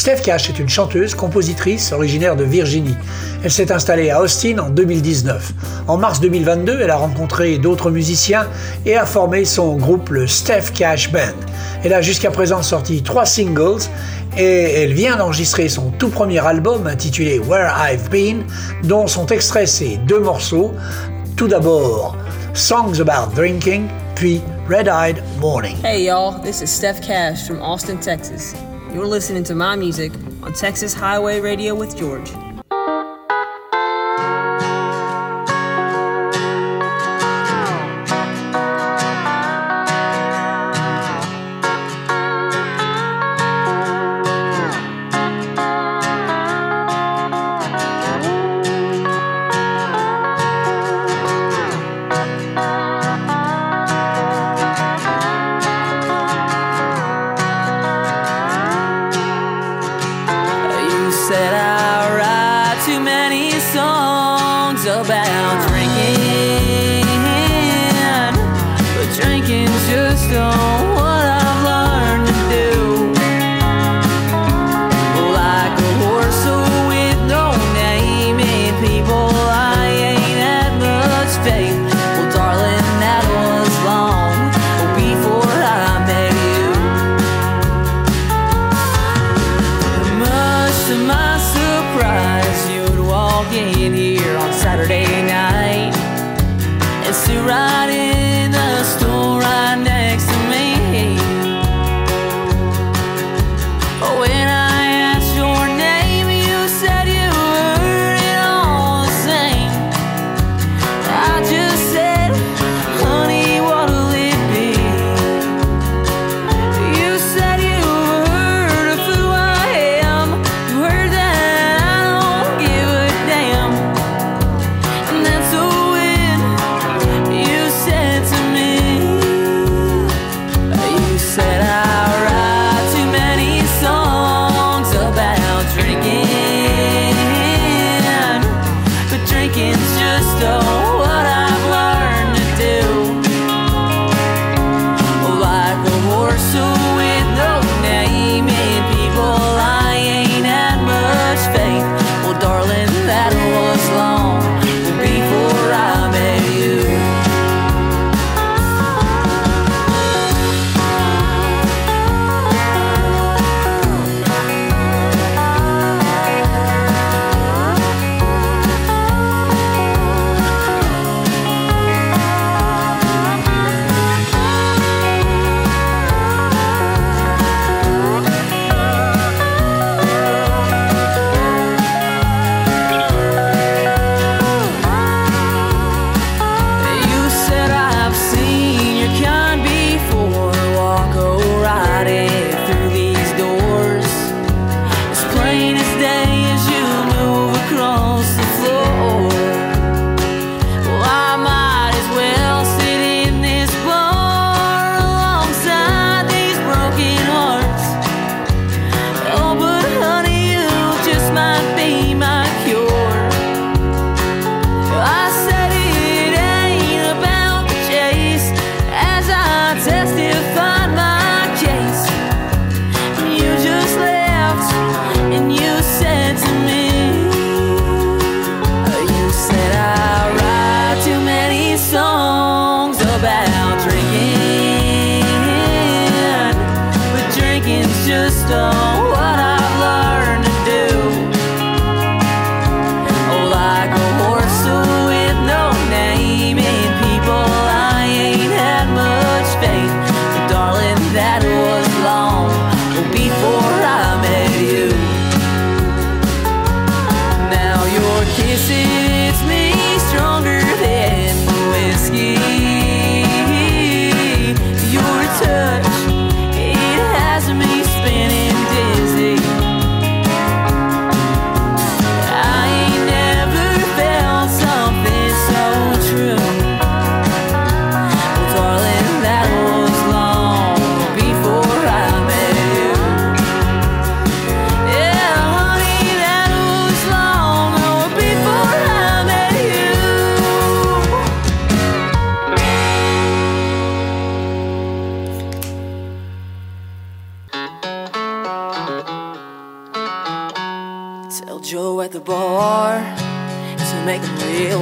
Steph Cash est une chanteuse, compositrice originaire de Virginie. Elle s'est installée à Austin en 2019. En mars 2022, elle a rencontré d'autres musiciens et a formé son groupe le Steph Cash Band. Elle a jusqu'à présent sorti trois singles et elle vient d'enregistrer son tout premier album intitulé Where I've Been, dont sont extraits ces deux morceaux. Tout d'abord, Songs About Drinking, puis Red Eyed Morning. Hey y'all, this is Steph Cash from Austin, Texas. You're listening to my music on Texas Highway Radio with George.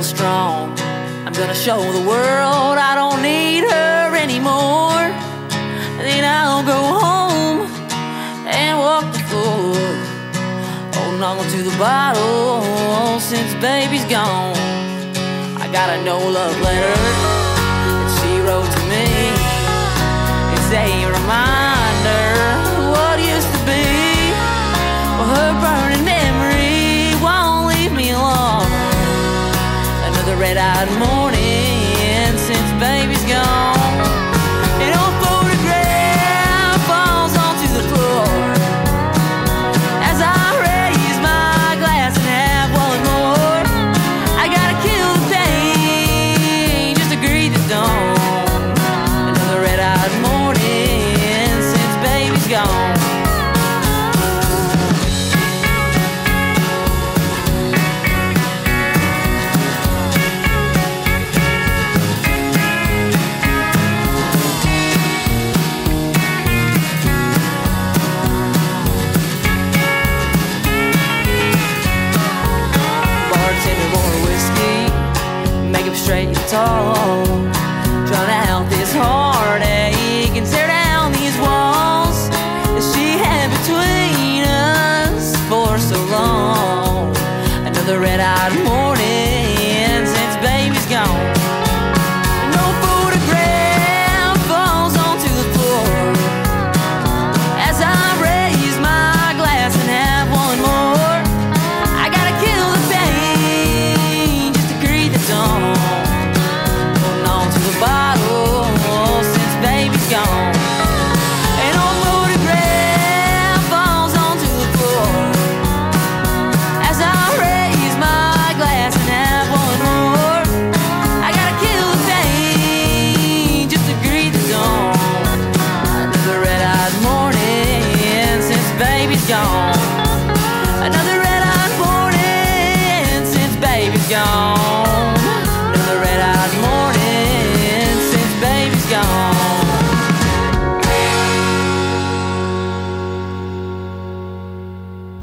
Strong. I'm gonna show the world I don't need her anymore. Then I'll go home and walk the floor, holding on to the bottle since baby's gone. I got a no love letter she wrote to me. It's a reminder Another red-eyed morning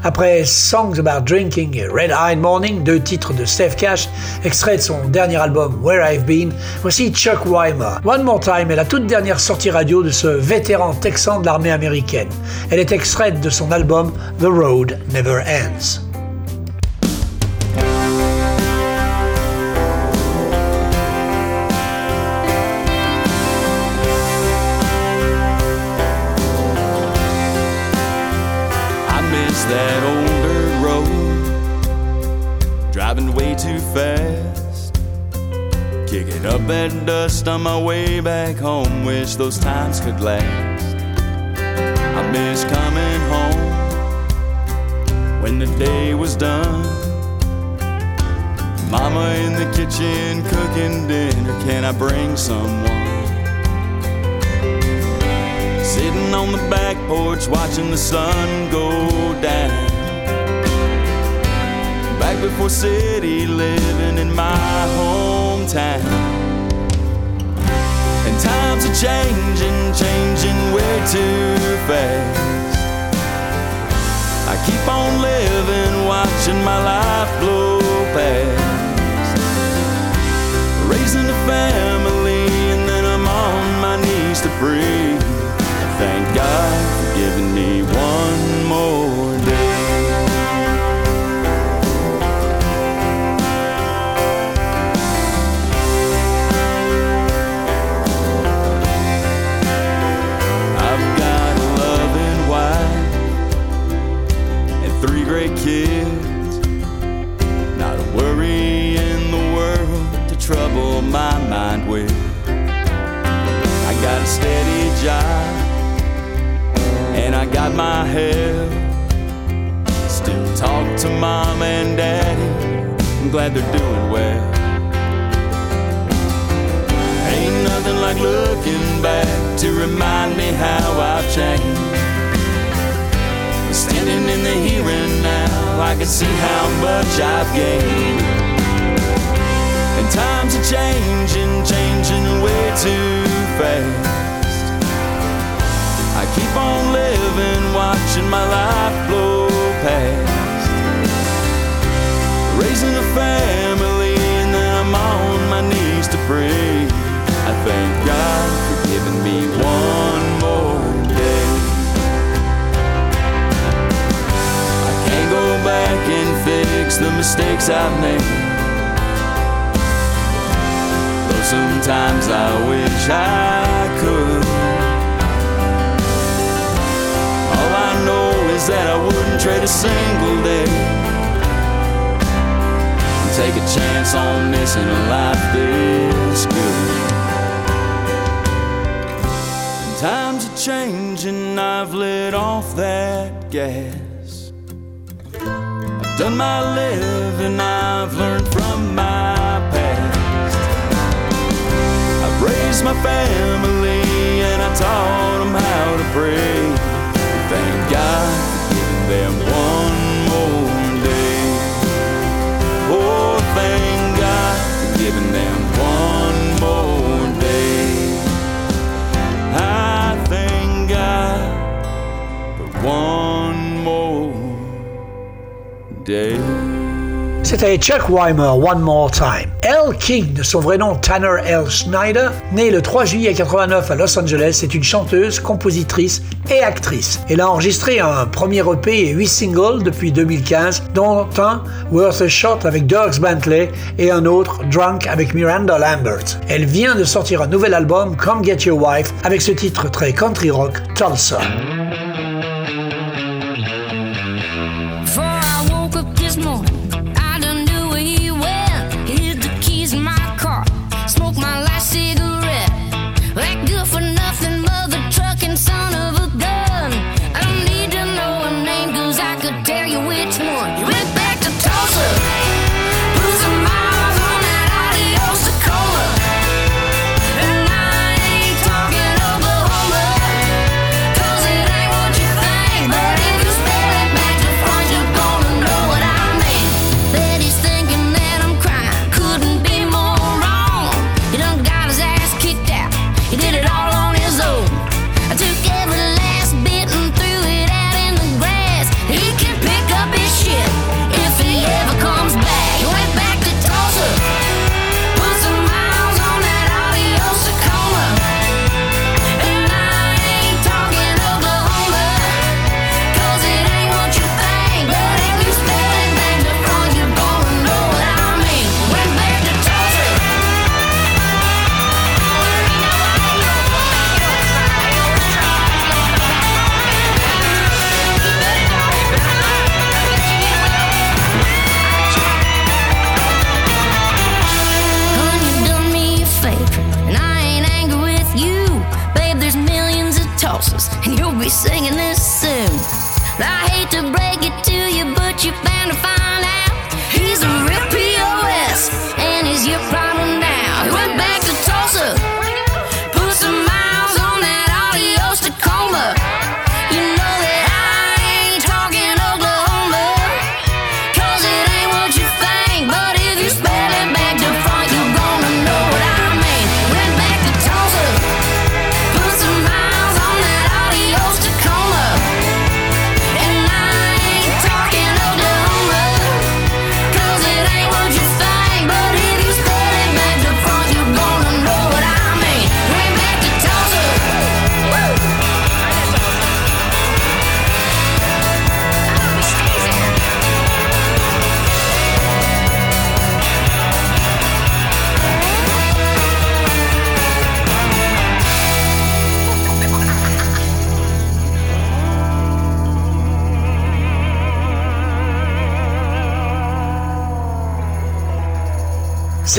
Après Songs About Drinking et Red Eyed Morning, deux titres de Steph Cash, extraits de son dernier album Where I've Been, voici Chuck Weimer. One More Time est la toute dernière sortie radio de ce vétéran texan de l'armée américaine. Elle est extraite de son album The Road Never Ends. Up that dust on my way back home, wish those times could last. I miss coming home when the day was done. Mama in the kitchen cooking dinner, can I bring someone? Sitting on the back porch watching the sun go down. Back before city living in my hometown. Times are changing, changing way too fast. I keep on living, watching my life blow past. Changing, I've let off that gas. I've done my living, I've learned from my past. I've raised my family and I taught them how to pray. Thank God for giving them C'était Chuck Weimer, One More Time. Elle King, de son vrai nom Tanner L. Schneider, née le 3 juillet 89 à Los Angeles, est une chanteuse, compositrice et actrice. Elle a enregistré un premier EP et 8 singles depuis 2015, dont un Worth a Shot avec Dogs Bentley et un autre Drunk avec Miranda Lambert. Elle vient de sortir un nouvel album, Come Get Your Wife, avec ce titre très country rock, Tulsa.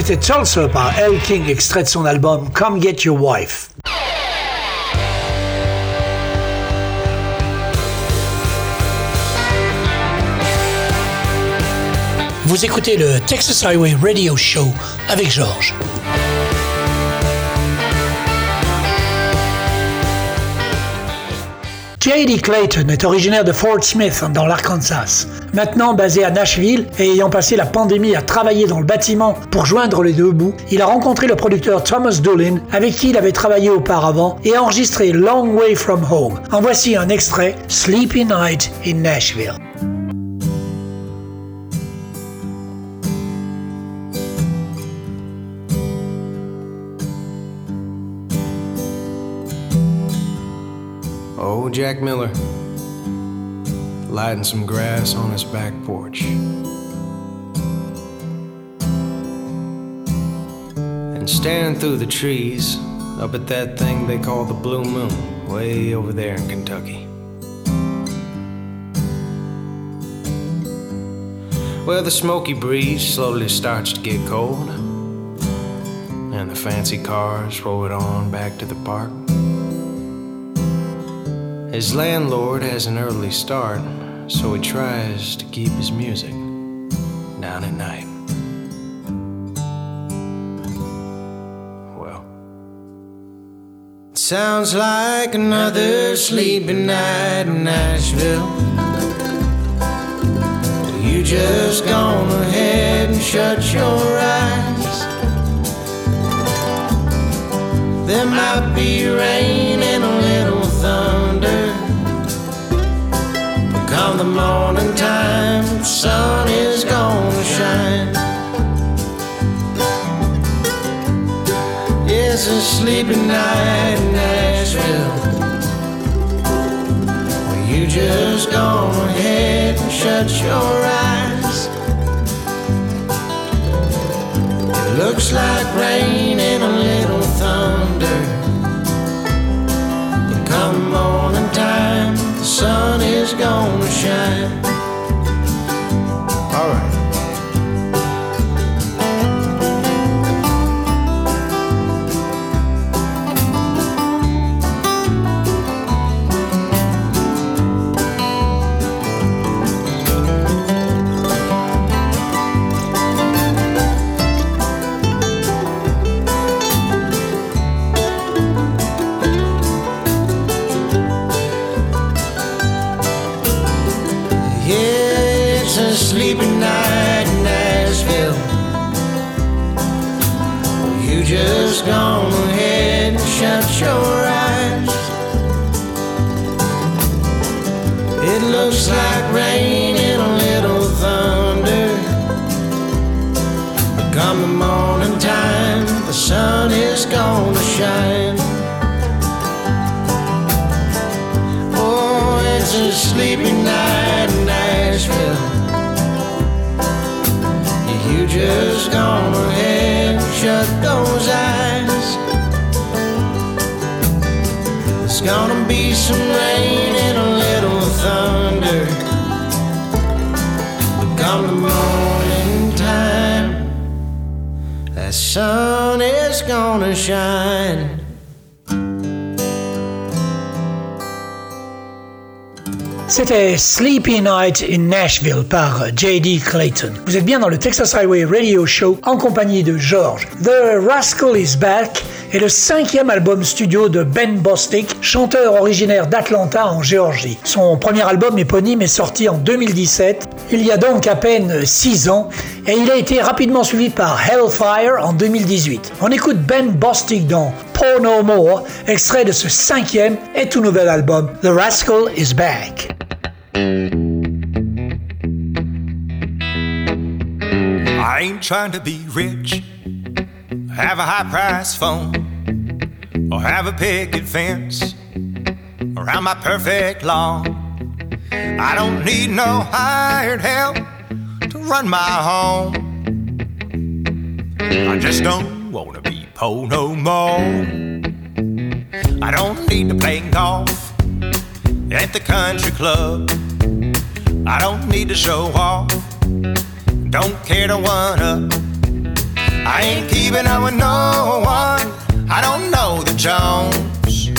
C'était Tulsa par Elle King, extrait de son album Come Get Your Wife. Vous écoutez le Texas Highway Radio Show avec Georges. J.D. Clayton est originaire de Fort Smith dans l'Arkansas. Maintenant basé à Nashville et ayant passé la pandémie à travailler dans le bâtiment pour joindre les deux bouts, il a rencontré le producteur Thomas Doolin avec qui il avait travaillé auparavant et a enregistré Long Way From Home. En voici un extrait, Sleepy Night in Nashville. Jack Miller lighting some grass on his back porch. And staring through the trees up at that thing they call the Blue Moon, way over there in Kentucky. Well, the smoky breeze slowly starts to get cold, and the fancy cars roll it on back to the park. His landlord has an early start, so he tries to keep his music down at night. Well, it sounds like another sleepy night in Nashville. You just gone ahead and shut your eyes. There might be rain and But the morning time, sun is gonna shine. It's a sleepy night in Nashville. Well, you just go ahead and shut your eyes. It looks like rain and a gonna sun is gonna shine. C'était Sleepy Night in Nashville par J.D. Clayton. Vous êtes bien dans le Texas Highway Radio Show en compagnie de George. The Rascal is Back est le cinquième album studio de Ben Bostic, chanteur originaire d'Atlanta en Géorgie. Son premier album éponyme est sorti en 2017, il y a donc à peine 6 ans, et il a été rapidement suivi par Hellfire en 2018. On écoute Ben Bostic dans Pour No More, extrait de ce cinquième et tout nouvel album, The Rascal is Back. I ain't trying to be rich, have a high price phone, or have a picket fence around my perfect lawn. I don't need no hired help to run my home. I just don't wanna be poor no more. I don't need to play golf at the country club. I don't need to show off. Don't care to one up. I ain't keeping up with no one. I don't know the Jones.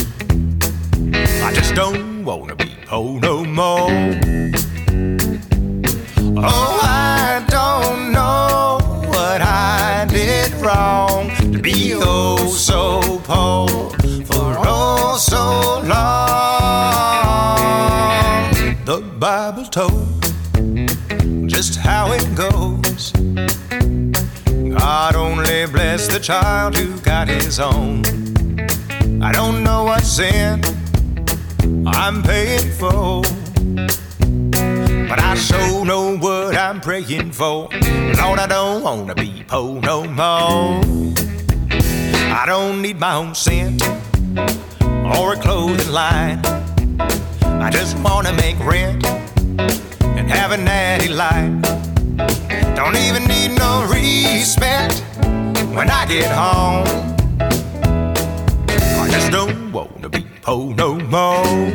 I just don't wanna be poor no more. Oh, I don't know what I did wrong to be oh so poor for oh so long. The Bible told just how it goes. God only bless the child who got his own. I don't know what sin I'm paying for, but I sure know what I'm praying for. Lord, I don't wanna be poor no more. I don't need my own scent or a clothing line. I just wanna make rent and have a natty life. Don't even need no respect when I get home. I just don't wanna be poor no more.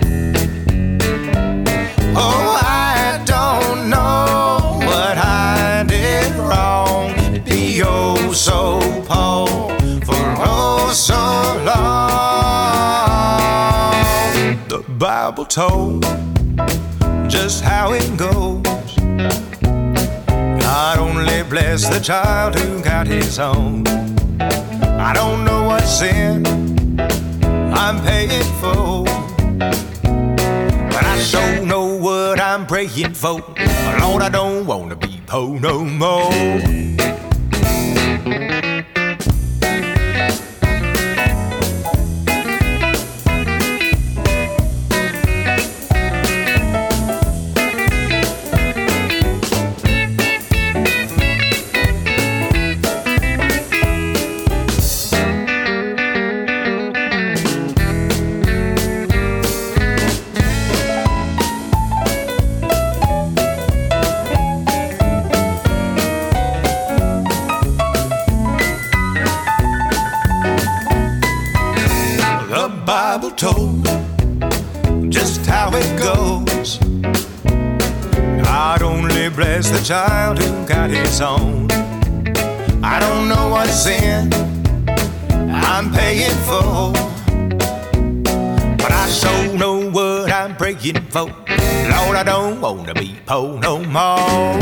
Oh, I don't know what I did wrong be oh so poor for oh so long. The Bible told just how it goes. Bless the child who got his own. I don't know what sin I'm paying for. But I sure know what I'm praying for. Lord, I don't wanna be poor no more. Got his own. I don't know what in, I'm paying for, but I sure know what I'm praying for. Lord, I don't wanna be poor no more.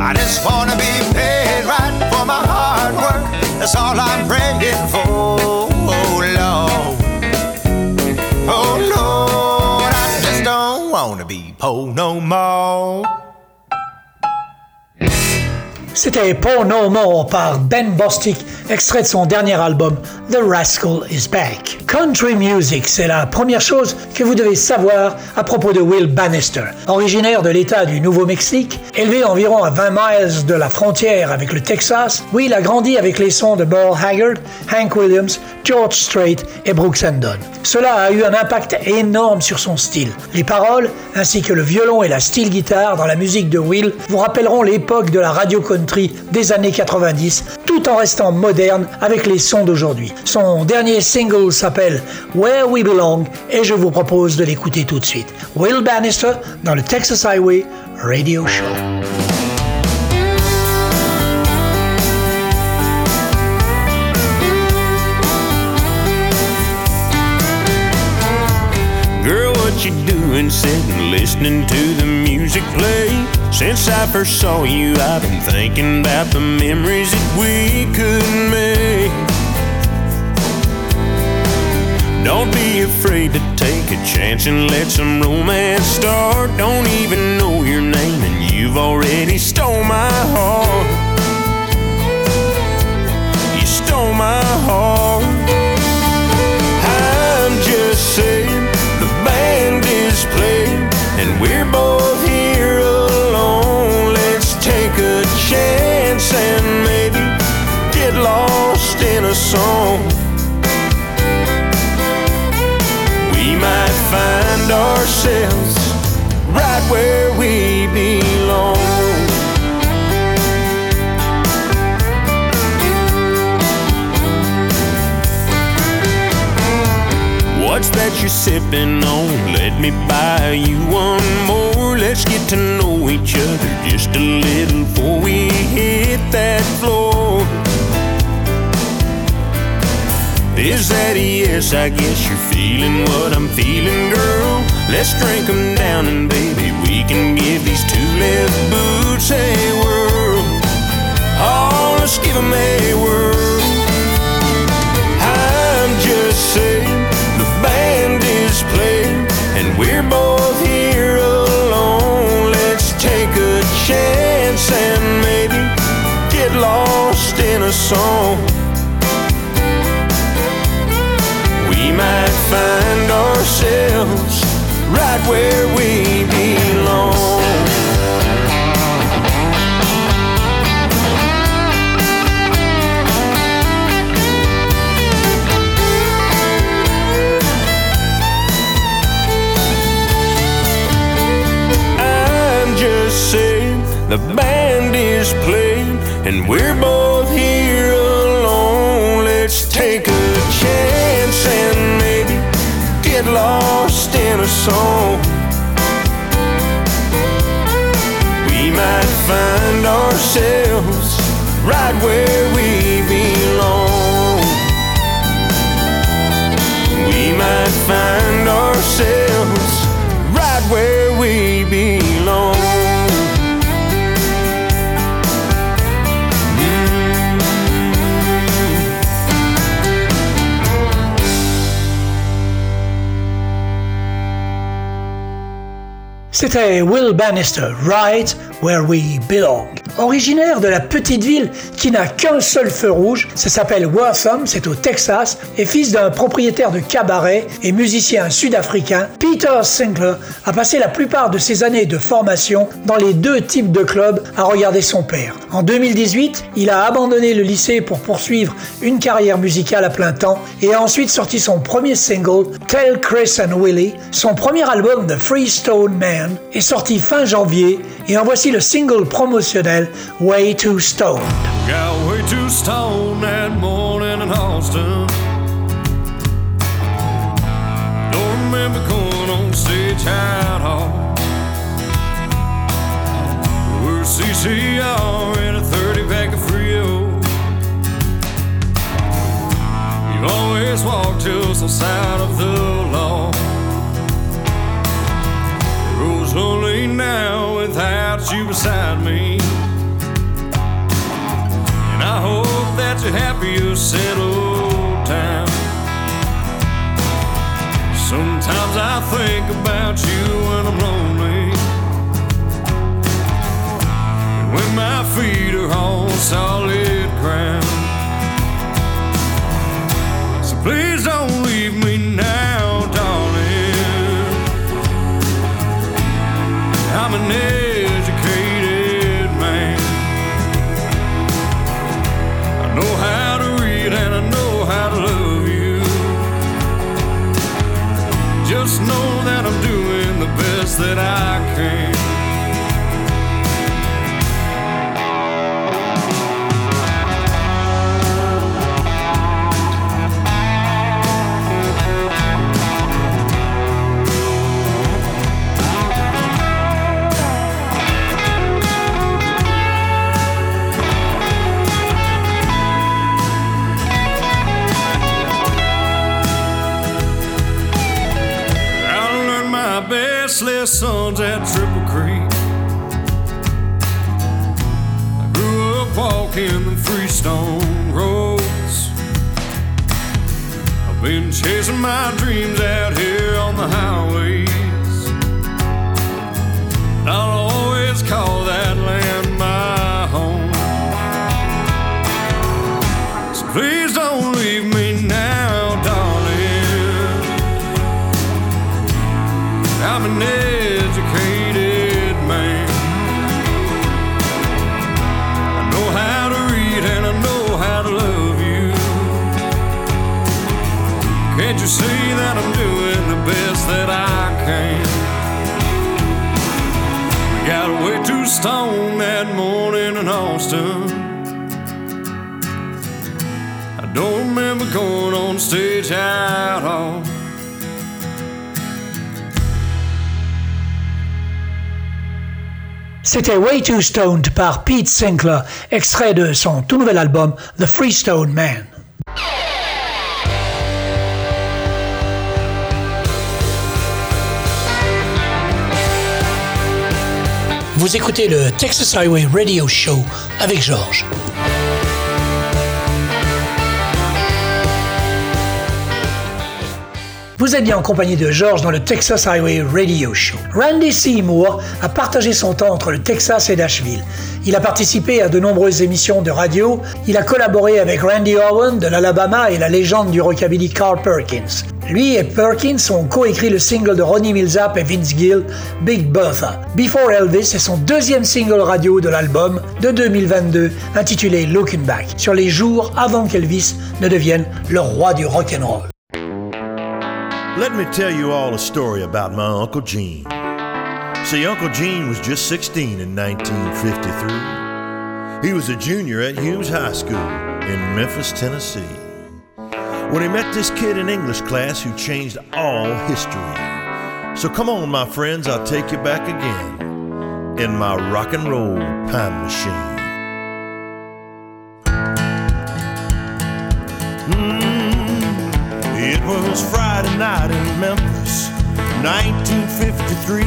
I just wanna be paid right for my hard work. That's all I'm praying for. Oh Lord, oh Lord, I just don't wanna be poor no more. C'était Pour No More par Ben Bostic, extrait de son dernier album The Rascal Is Back. Country music, c'est la première chose que vous devez savoir à propos de Will Bannister. Originaire de l'État du Nouveau-Mexique, élevé environ à 20 miles de la frontière avec le Texas, Will a grandi avec les sons de Burl Haggard, Hank Williams, George Strait et Brooks Dunn. Cela a eu un impact énorme sur son style. Les paroles, ainsi que le violon et la steel guitare dans la musique de Will, vous rappelleront l'époque de la radio country des années 90, tout en restant moderne avec les sons d'aujourd'hui. Son dernier single s'appelle Where We Belong et je vous propose de l'écouter tout de suite. Will Bannister dans le Texas Highway Radio Show. Girl, what you doing sitting listening to the music play? Since I first saw you, I've been thinking about the memories that we could make. Don't be afraid to take a chance and let some romance start. Don't even know your name, and you've already stole my heart. You stole my heart. Where we belong. What's that you're sipping on? Let me buy you one more. Let's get to know each other just a little before we hit that floor. Is that a yes? I guess you're feeling what I'm feeling, girl. Let's drink 'em down and baby, we can give these two left boots a whirl. Oh, let's give 'em a whirl. I'm just saying the band is playing and we're both here alone. Let's take a chance and maybe get lost in a song. Find ourselves right where we belong. I'm just saying the band is playing, and we're both a song. We might find ourselves right where we C'était Will Banister, Right Where We Belong. Originaire de la petite ville qui n'a qu'un seul feu rouge, ça s'appelle Wortham, c'est au Texas, et fils d'un propriétaire de cabaret et musicien sud-africain, Peter Sinclair a passé la plupart de ses années de formation dans les deux types de clubs à regarder son père. En 2018, il a abandonné le lycée pour poursuivre une carrière musicale à plein temps et a ensuite sorti son premier single, Tell Chris and Willie. Son premier album, The Freestone Man, est sorti fin janvier et en voici le single promotionnel Way Too Stoned. Got way too stoned that morning in Austin. Don't remember going on stage at all. We're CCR in a 30 pack of Frio. You always walk just outside of the law. Rose lonely now without you beside me. And I hope that you're happy you settled down. Sometimes I think about you when I'm lonely. And when my feet are on solid ground. So please don't leave me now, I'm an Way Too Stoned par Pete Sinclair, extrait de son tout nouvel album The Freestone Man. Vous écoutez le Texas Highway Radio Show avec Georges. Vous êtes bien en compagnie de George dans le Texas Highway Radio Show. Randy Seymour a partagé son temps entre le Texas et Nashville. Il a participé à de nombreuses émissions de radio. Il a collaboré avec Randy Owen de l'Alabama et la légende du rockabilly Carl Perkins. Lui et Perkins ont coécrit le single de Ronnie Milsap et Vince Gill, Big Bertha. Before Elvis est son deuxième single radio de l'album de 2022 intitulé Looking Back, sur les jours avant qu'Elvis ne devienne le roi du rock'n'roll. Let me tell you all a story about my Uncle Gene. See, Uncle Gene was just 16 in 1953. He was a junior at Humes High School in Memphis, Tennessee. When he met this kid in English class who changed all history. So come on, my friends, I'll take you back again in my rock and roll time machine. Friday night in Memphis, 1953.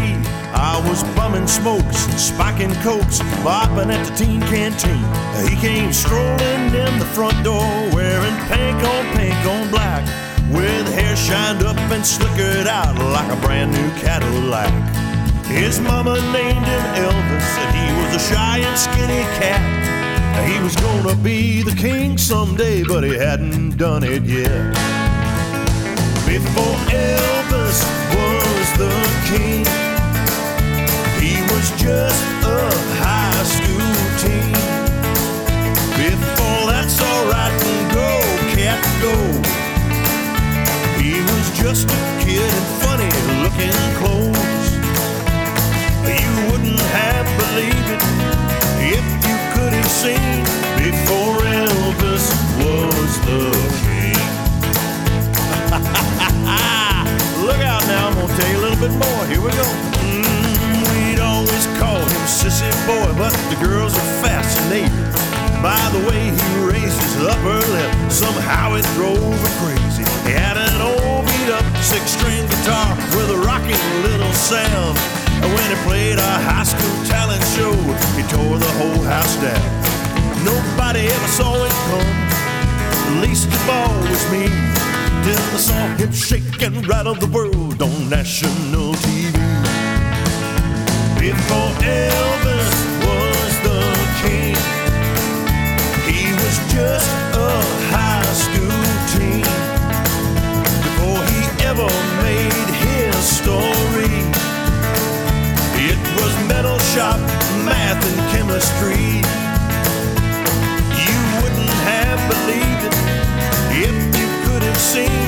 I was bumming smokes and spiking cokes, bopping at the teen canteen. He came strolling in the front door, wearing pink on pink on black, with hair shined up and slickered out like a brand new Cadillac. His mama named him Elvis, and he was a shy and skinny cat. He was gonna be the king someday, but he hadn't done it yet. Before Elvis was the king, he was just a high school teen. Before that's alright, and go, cat, go. He was just a kid in funny looking clothes. You wouldn't have believed it if you could have seen little bit more. Here we go. Mm, we'd always call him Sissy Boy, but the girls were fascinated by the way he raised his upper lip. Somehow it drove her crazy. He had an old beat up six string guitar with a rocking little sound. And when he played a high school talent show, he tore the whole house down. Nobody ever saw it come, least of all was me. Till I saw him shake and rattle the world on national TV. Before Elvis was the king, he was just a high school teen. Before he ever made his story, it was metal shop, math, and chemistry. Could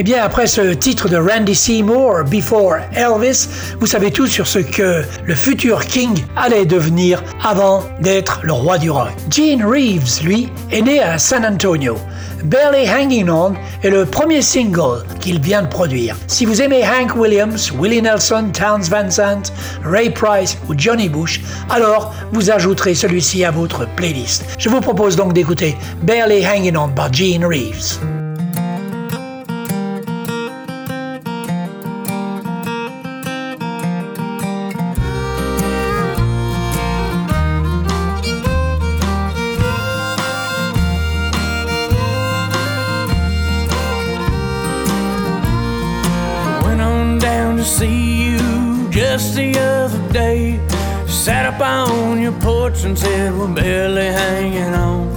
Eh bien, après ce titre de Randy Seymour, Before Elvis, vous savez tout sur ce que le futur King allait devenir avant d'être le roi du rock. Gene Reeves, lui, est né à San Antonio. Barely Hanging On est le premier single qu'il vient de produire. Si vous aimez Hank Williams, Willie Nelson, Towns Van Sant, Ray Price ou Johnny Bush, alors vous ajouterez celui-ci à votre playlist. Je vous propose donc d'écouter Barely Hanging On par Gene Reeves. And said we're barely hanging on.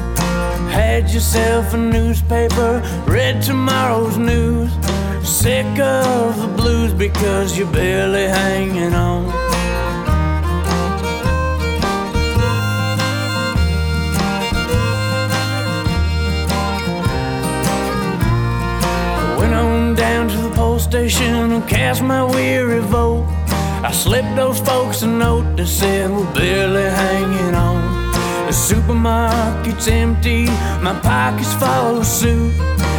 Had yourself a newspaper, read tomorrow's news. Sick of the blues because you're barely hanging on. Went on down to the post station and cast my weary vote. I slipped those folks a note that said we're barely hanging on. The supermarket's empty, my pockets follow suit.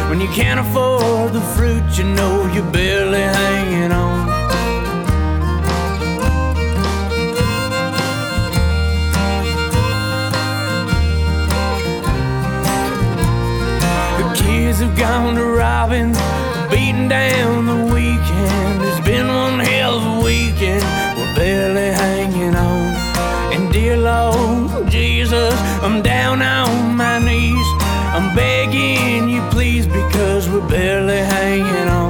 When you can't afford the fruit, you know you're barely hanging on. The kids have gone to robbing, beating down were barely hanging on.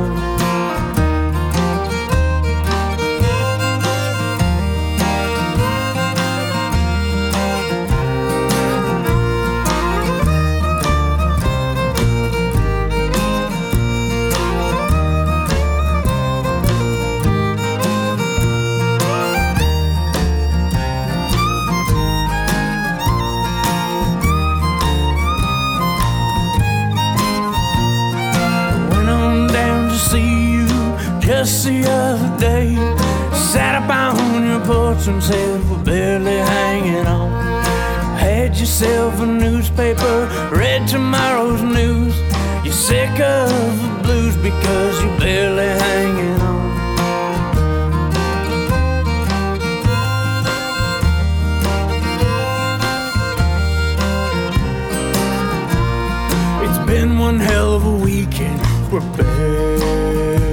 Portraits said we're barely hanging on. Had yourself a newspaper, read tomorrow's news. You're sick of the blues because you're barely hanging on. It's been one hell of a weekend. We're barely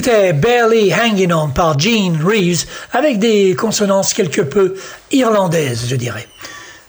C'était Barely Hanging On par Gene Reeves avec des consonances quelque peu irlandaises, je dirais.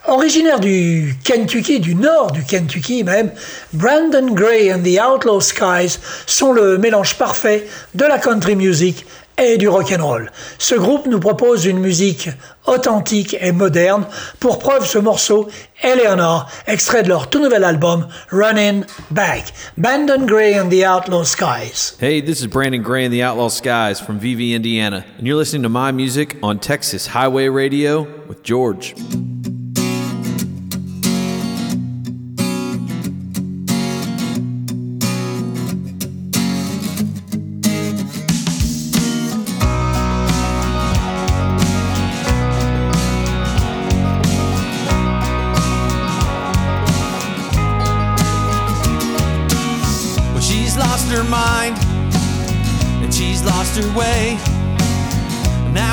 Originaire du Kentucky, du nord du Kentucky même, Brandon Gray and the Outlaw Skies sont le mélange parfait de la country music et du rock and roll. Ce groupe nous propose une musique authentique et moderne. Pour preuve, ce morceau, Eleanor, extrait de leur tout nouvel album Running Back. Brandon Gray and the Outlaw Skies. Hey, this is Brandon Gray and the Outlaw Skies from VV, Indiana, and you're listening to my music on Texas Highway Radio with George.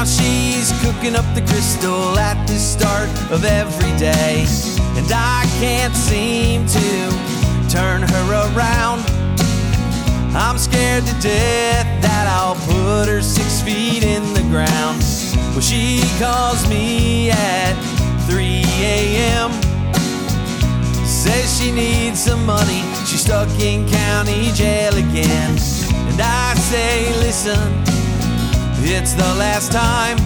She's cooking up the crystal at the start of every day. And I can't seem to turn her around. I'm scared to death that I'll put her six feet in the ground. Well, she calls me at 3 a.m. Says she needs some money. She's stuck in county jail again. And I say, listen, it's the last time.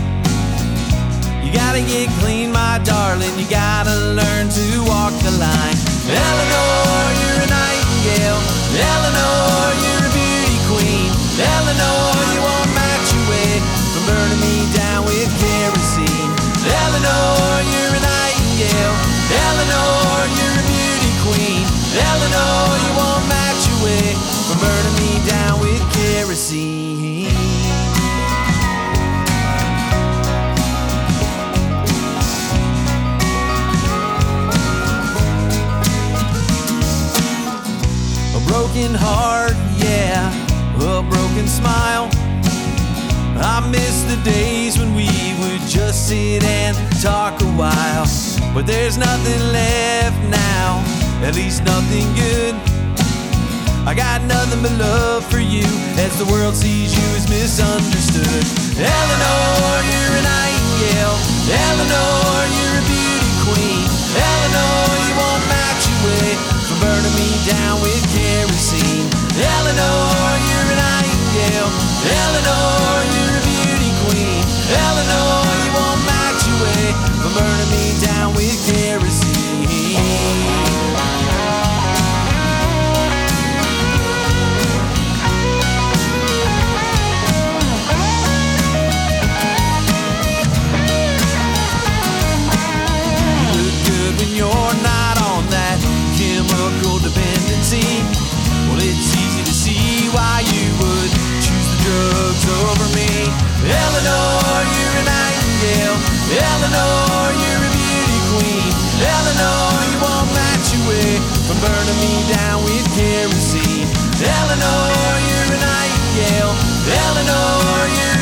You gotta get clean, my darling. You gotta learn to walk the line. Eleanor, you're a broken heart, yeah, a broken smile. I miss the days when we would just sit and talk a while. But there's nothing left now, at least nothing good. I got nothing but love for you as the world sees you as misunderstood. Eleanor, you're a nightingale. Eleanor, you're a beauty queen. Eleanor, you won't match your way burning me down with kerosene. Eleanor, you're a nightingale. Eleanor, you're a beauty queen. Eleanor, you won't match your way from burning me down with kerosene. You're not dependency. Well, it's easy to see why you would choose the drugs over me. Eleanor, you're a nightingale. Eleanor, you're a beauty queen. Eleanor, you won't match your way from burning me down with kerosene. Eleanor, you're a nightingale. Eleanor, you're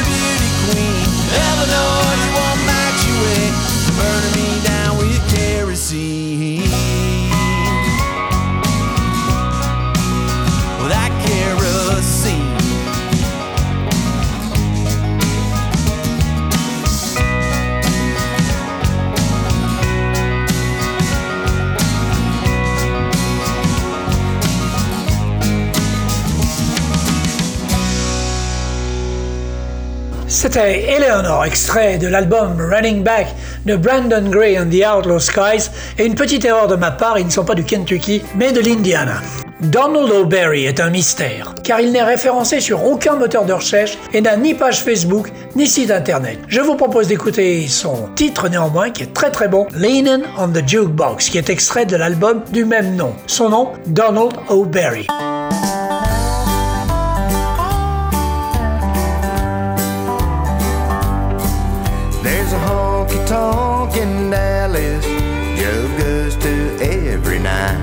C'était Eleanor, extrait de l'album Running Back de Brandon Gray and the Outlaw Skies. Et une petite erreur de ma part, ils ne sont pas du Kentucky, mais de l'Indiana. Donald O'Berry est un mystère, car il n'est référencé sur aucun moteur de recherche et n'a ni page Facebook ni site internet. Je vous propose d'écouter son titre néanmoins qui est très très bon, Leanin' on the Jukebox, qui est extrait de l'album du même nom. Son nom, Donald O'Berry. In Dallas, Joe goes to every night.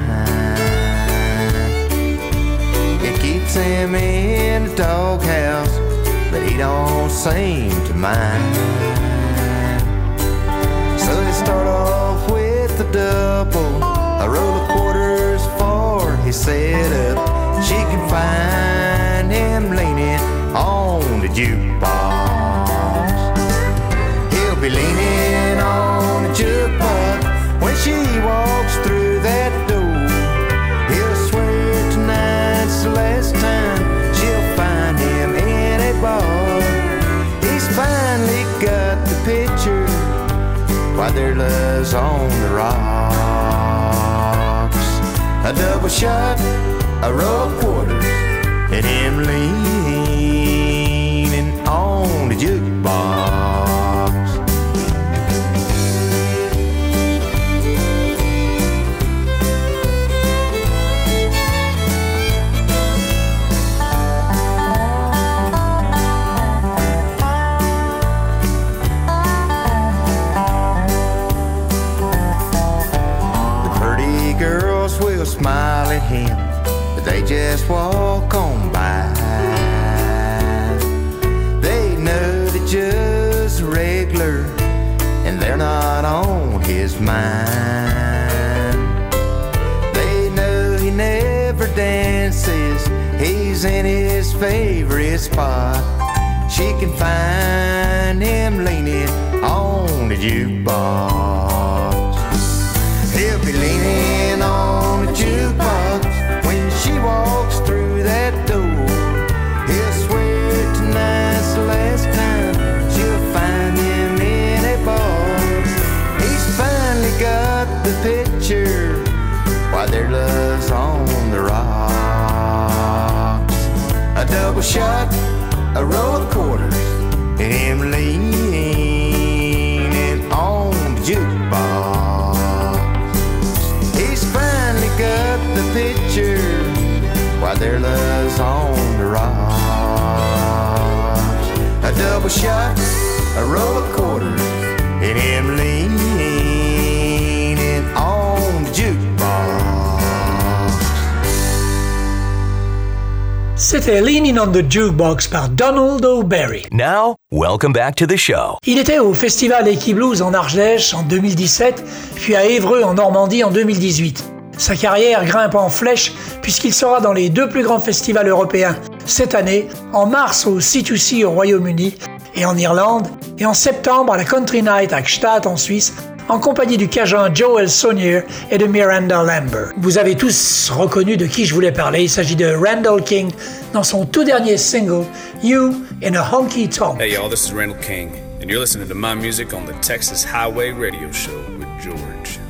It keeps him in the doghouse, but he don't seem to mind. So they start off with a double, a roll of quarters for his setup. She can find him leaning on the jukebox. He'll be leaning she walks through that door. He'll swear tonight's the last time she'll find him in a bar. He's finally got the picture while their love's on the rocks. A double shot, a roll of quarters, and him leaning walk on by. They know they're just regular, and they're not on his mind. They know he never dances, he's in his favorite spot. She can find him leaning on the jukebox. Double shot, a roll of quarters, and him leaning on the jukebox. He's finally got the picture while their love's on the rocks. A double shot, a roll of quarters, C'était Leaning on the Jukebox par Donald O'Berry. Now, welcome back to the show. Il était au festival Equiblues en Ardèche en 2017, puis à Évreux en Normandie en 2018. Sa carrière grimpe en flèche puisqu'il sera dans les deux plus grands festivals européens cette année, en mars au C2C au Royaume-Uni et en Irlande, et en septembre à la Country Night à Gstaad en Suisse, en compagnie du Cajun Joel Saunier et de Miranda Lambert. Vous avez tous reconnu de qui je voulais parler, il s'agit de Randall King dans son tout dernier single, You in a Honky Tonk. Hey y'all, this is Randall King, and you're listening to my music on the Texas Highway Radio Show with George.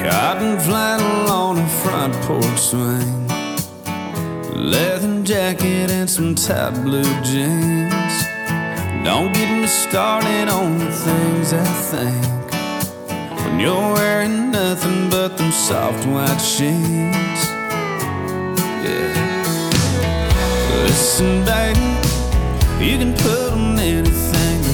Cotton flannel on a front porch swing. Leather jacket and some tight blue jeans. Don't get me started on the things I think. When you're wearing nothing but them soft white sheets. Yeah. Listen, baby, you can put on anything.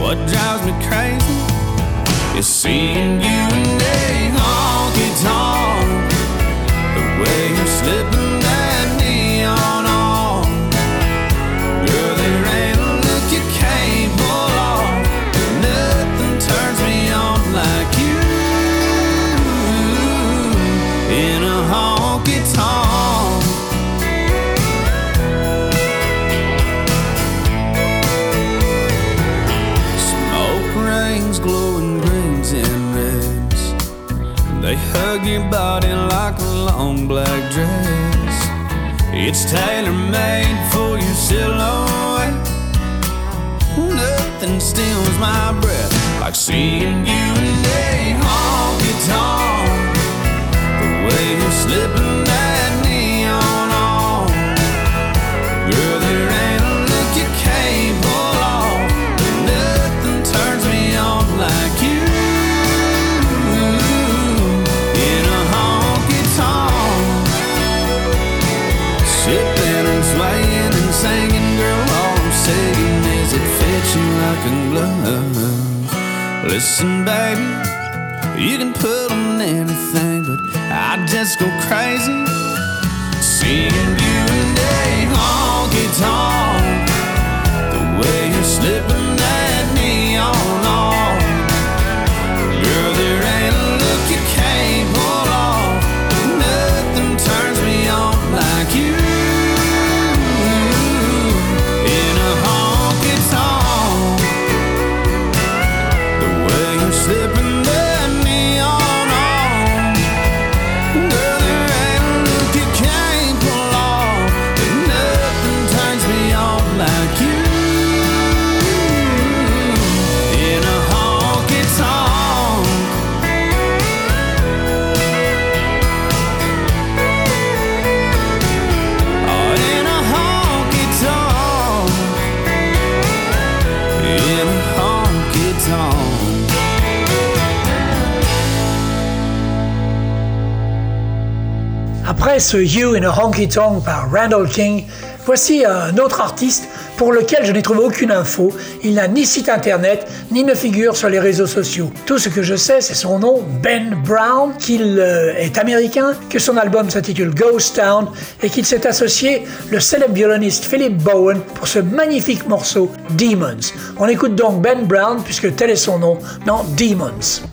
What drives me crazy is seeing you in a honky tonk. The way you're slipping They hug your body like a long black dress. It's tailor made for your silhouette. Nothing steals my breath like seeing you a glove. Listen, baby, you can put on anything, but I just go crazy seeing you in a honky tonk. The way you're slipping that neon Après ce You in a Honky Tonk par Randall King, voici un autre artiste pour lequel je n'ai trouvé aucune info. Il n'a ni site internet, ni ne figure sur les réseaux sociaux. Tout ce que je sais, c'est son nom, Ben Brown, qu'il euh, est américain, que son album s'intitule Ghost Town et qu'il s'est associé le célèbre violoniste Philip Bowen pour ce magnifique morceau Demons. On écoute donc Ben Brown, puisque tel est son nom, dans Demons.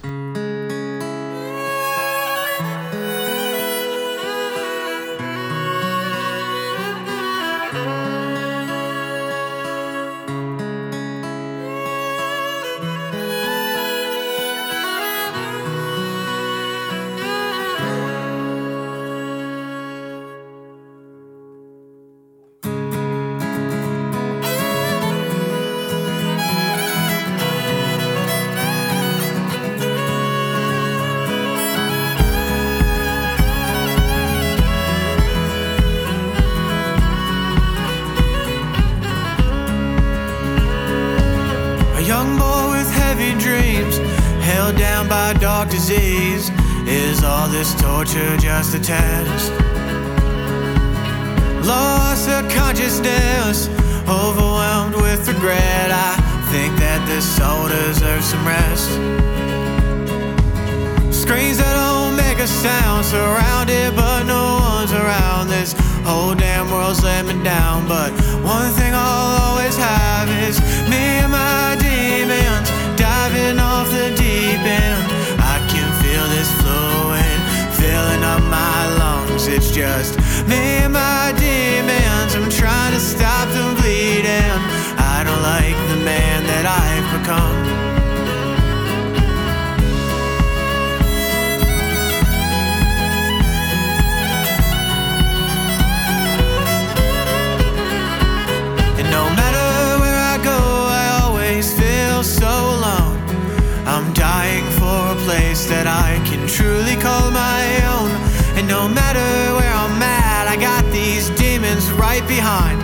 Can truly call my own. And no matter where I'm at, I got these demons right behind.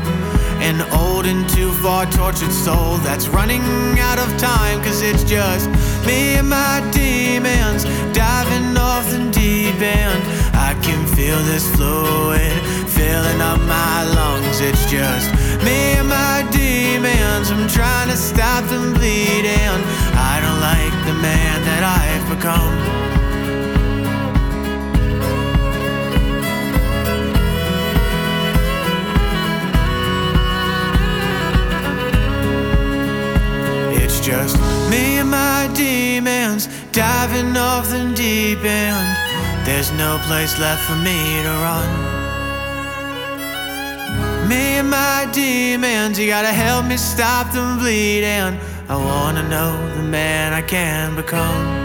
An old and too far tortured soul that's running out of time. Cause it's just me and my demons diving off the deep end. I can feel this fluid filling up my lungs. It's just me and my demons. I'm trying to stop them bleeding. I don't like the man that I've become. Just me and my demons diving off the deep end. There's no place left for me to run. Me and my demons, you gotta help me stop them bleeding. I wanna know the man I can become.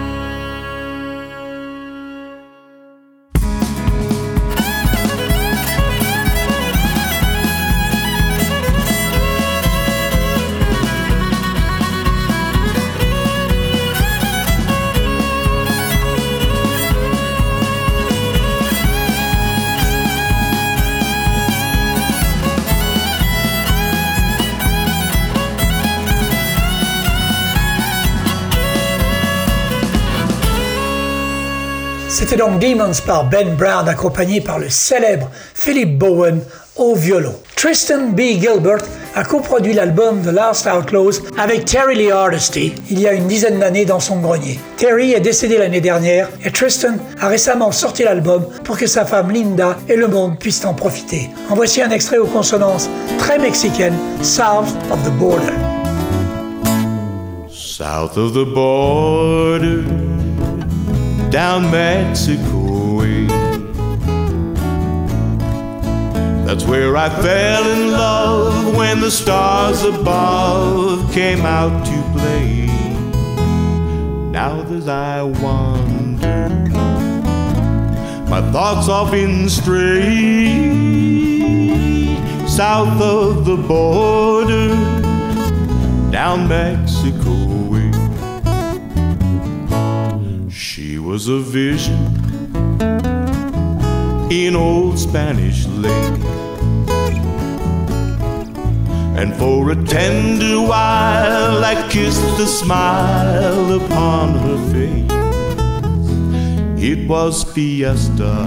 C'était donc Demons par Ben Brown accompagné par le célèbre Philip Bowen au violon. Tristan B. Gilbert a coproduit l'album The Last Outlaws avec Terry Lee Hardesty il y a une dizaine d'années dans son grenier. Terry est décédé l'année dernière et Tristan a récemment sorti l'album pour que sa femme Linda et le monde puissent en profiter. En voici un extrait aux consonances très mexicaines, South of the Border. South of the border, down Mexico way. That's where I fell in love when the stars above came out to play. Now as I wander, my thoughts often stray south of the border, down Mexico was a vision in old Spanish lake. And for a tender while I kissed the smile upon her face. It was fiesta.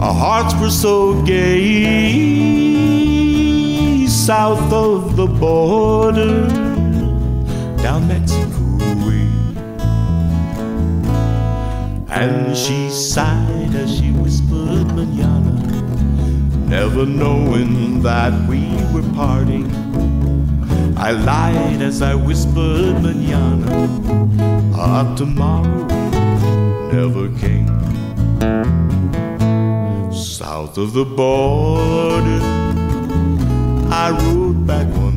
Our hearts were so gay. South of the border, down Mexico And she sighed as she whispered manana never knowing that we were parting. I lied as I whispered manana, ah, tomorrow never came. South of the border, I rode back one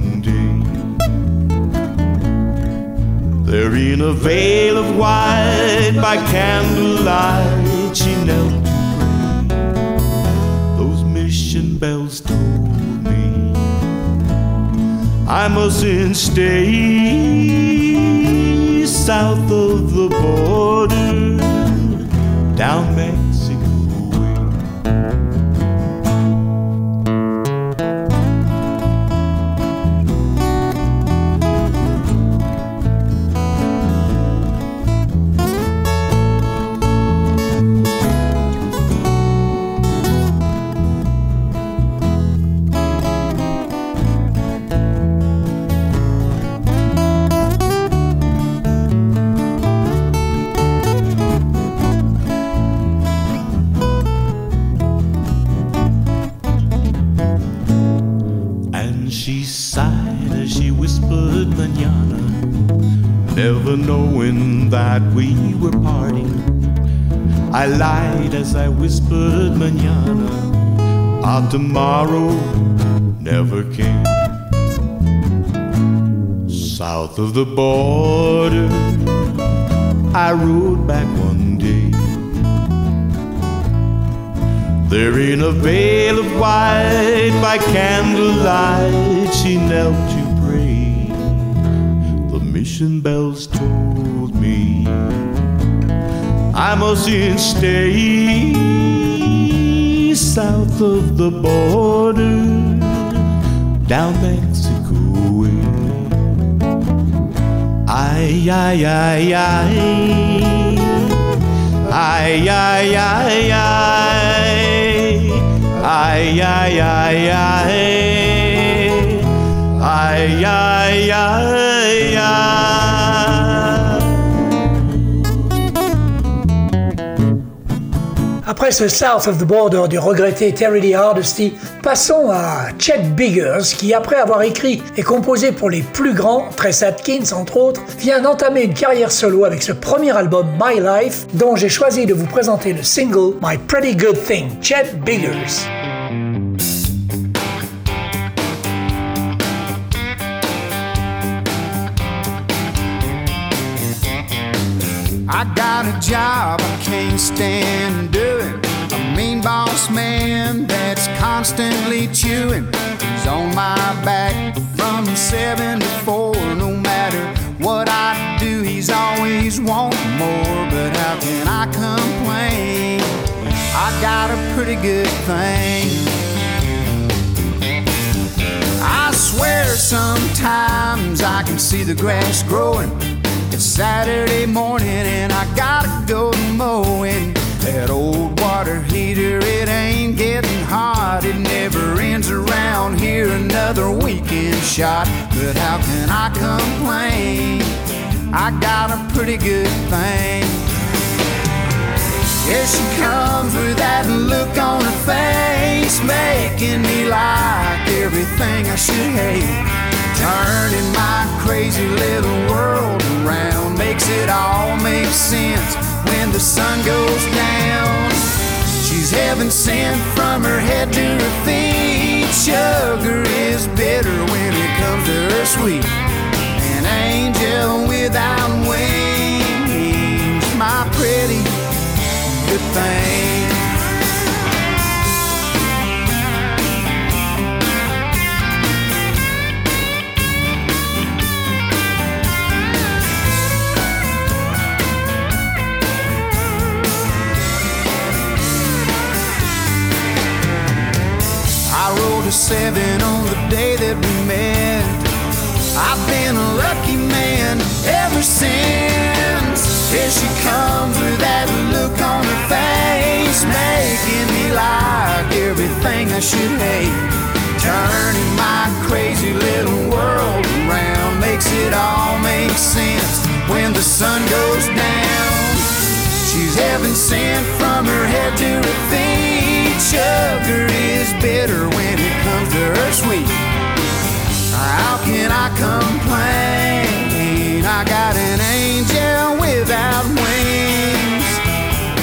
There in a veil of white by candlelight, she knelt to pray. those mission bells told me I mustn't stay south of the border, down Mexico that we were parting. I lied as I whispered manana, our tomorrow never came. South of the border, I rode back one day. There in a veil of white by candlelight she knelt to pray. The mission bells told me I mustn't stay south of the border, down Mexico way. Ay, ay, ay, ay. Ay, ay, ay, ay. Ay, ay, ay, ay. Ay, ay, ay, Après ce South of the Border du regretté Terry Lee Hardesty, passons à Chet Biggers qui, après avoir écrit et composé pour les plus grands, Tress Atkins entre autres, vient d'entamer une carrière solo avec ce premier album My Life dont j'ai choisi de vous présenter le single My Pretty Good Thing, Chet Biggers. I got a job I can't stand doing. A mean boss man that's constantly chewing. He's on my back from seven to four. No matter what I do, he's always wanting more. But how can I complain? I got a pretty good thing. I swear sometimes I can see the grass growing It's Saturday morning and I gotta go to mowing. That old water heater, it ain't getting hot. It never ends around here. Another weekend shot. But how can I complain? I got a pretty good thing. Here she comes with that look on her face, making me like everything I should hate. Turning my crazy little world around makes it all make sense when the sun goes down. She's heaven sent from her head to her feet. Sugar is bitter when it comes to her sweet. An angel without wings, my pretty good thing. Seven on the day that we met. I've been a lucky man ever since. Here she comes with that look on her face, making me like everything I should hate. Turning my crazy little world around makes it all make sense when the sun goes down. She's heaven sent from her head to her feet. Sugar is bitter when it comes to her sweet. How can I complain? I got an angel without wings.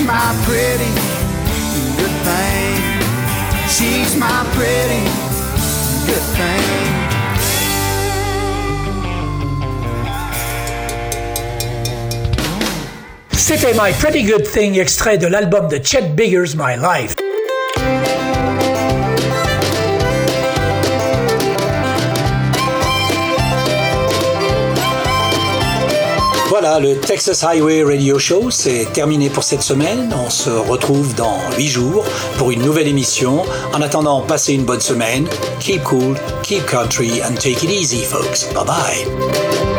My pretty good thing. She's my pretty good thing. C'était My Pretty Good Thing, extrait de l'album de Chet Biggers My Life. Voilà, le Texas Highway Radio Show, c'est terminé pour cette semaine. On se retrouve dans 8 jours pour une nouvelle émission. En attendant, passez une bonne semaine. Keep cool, keep country, and take it easy, folks. Bye bye.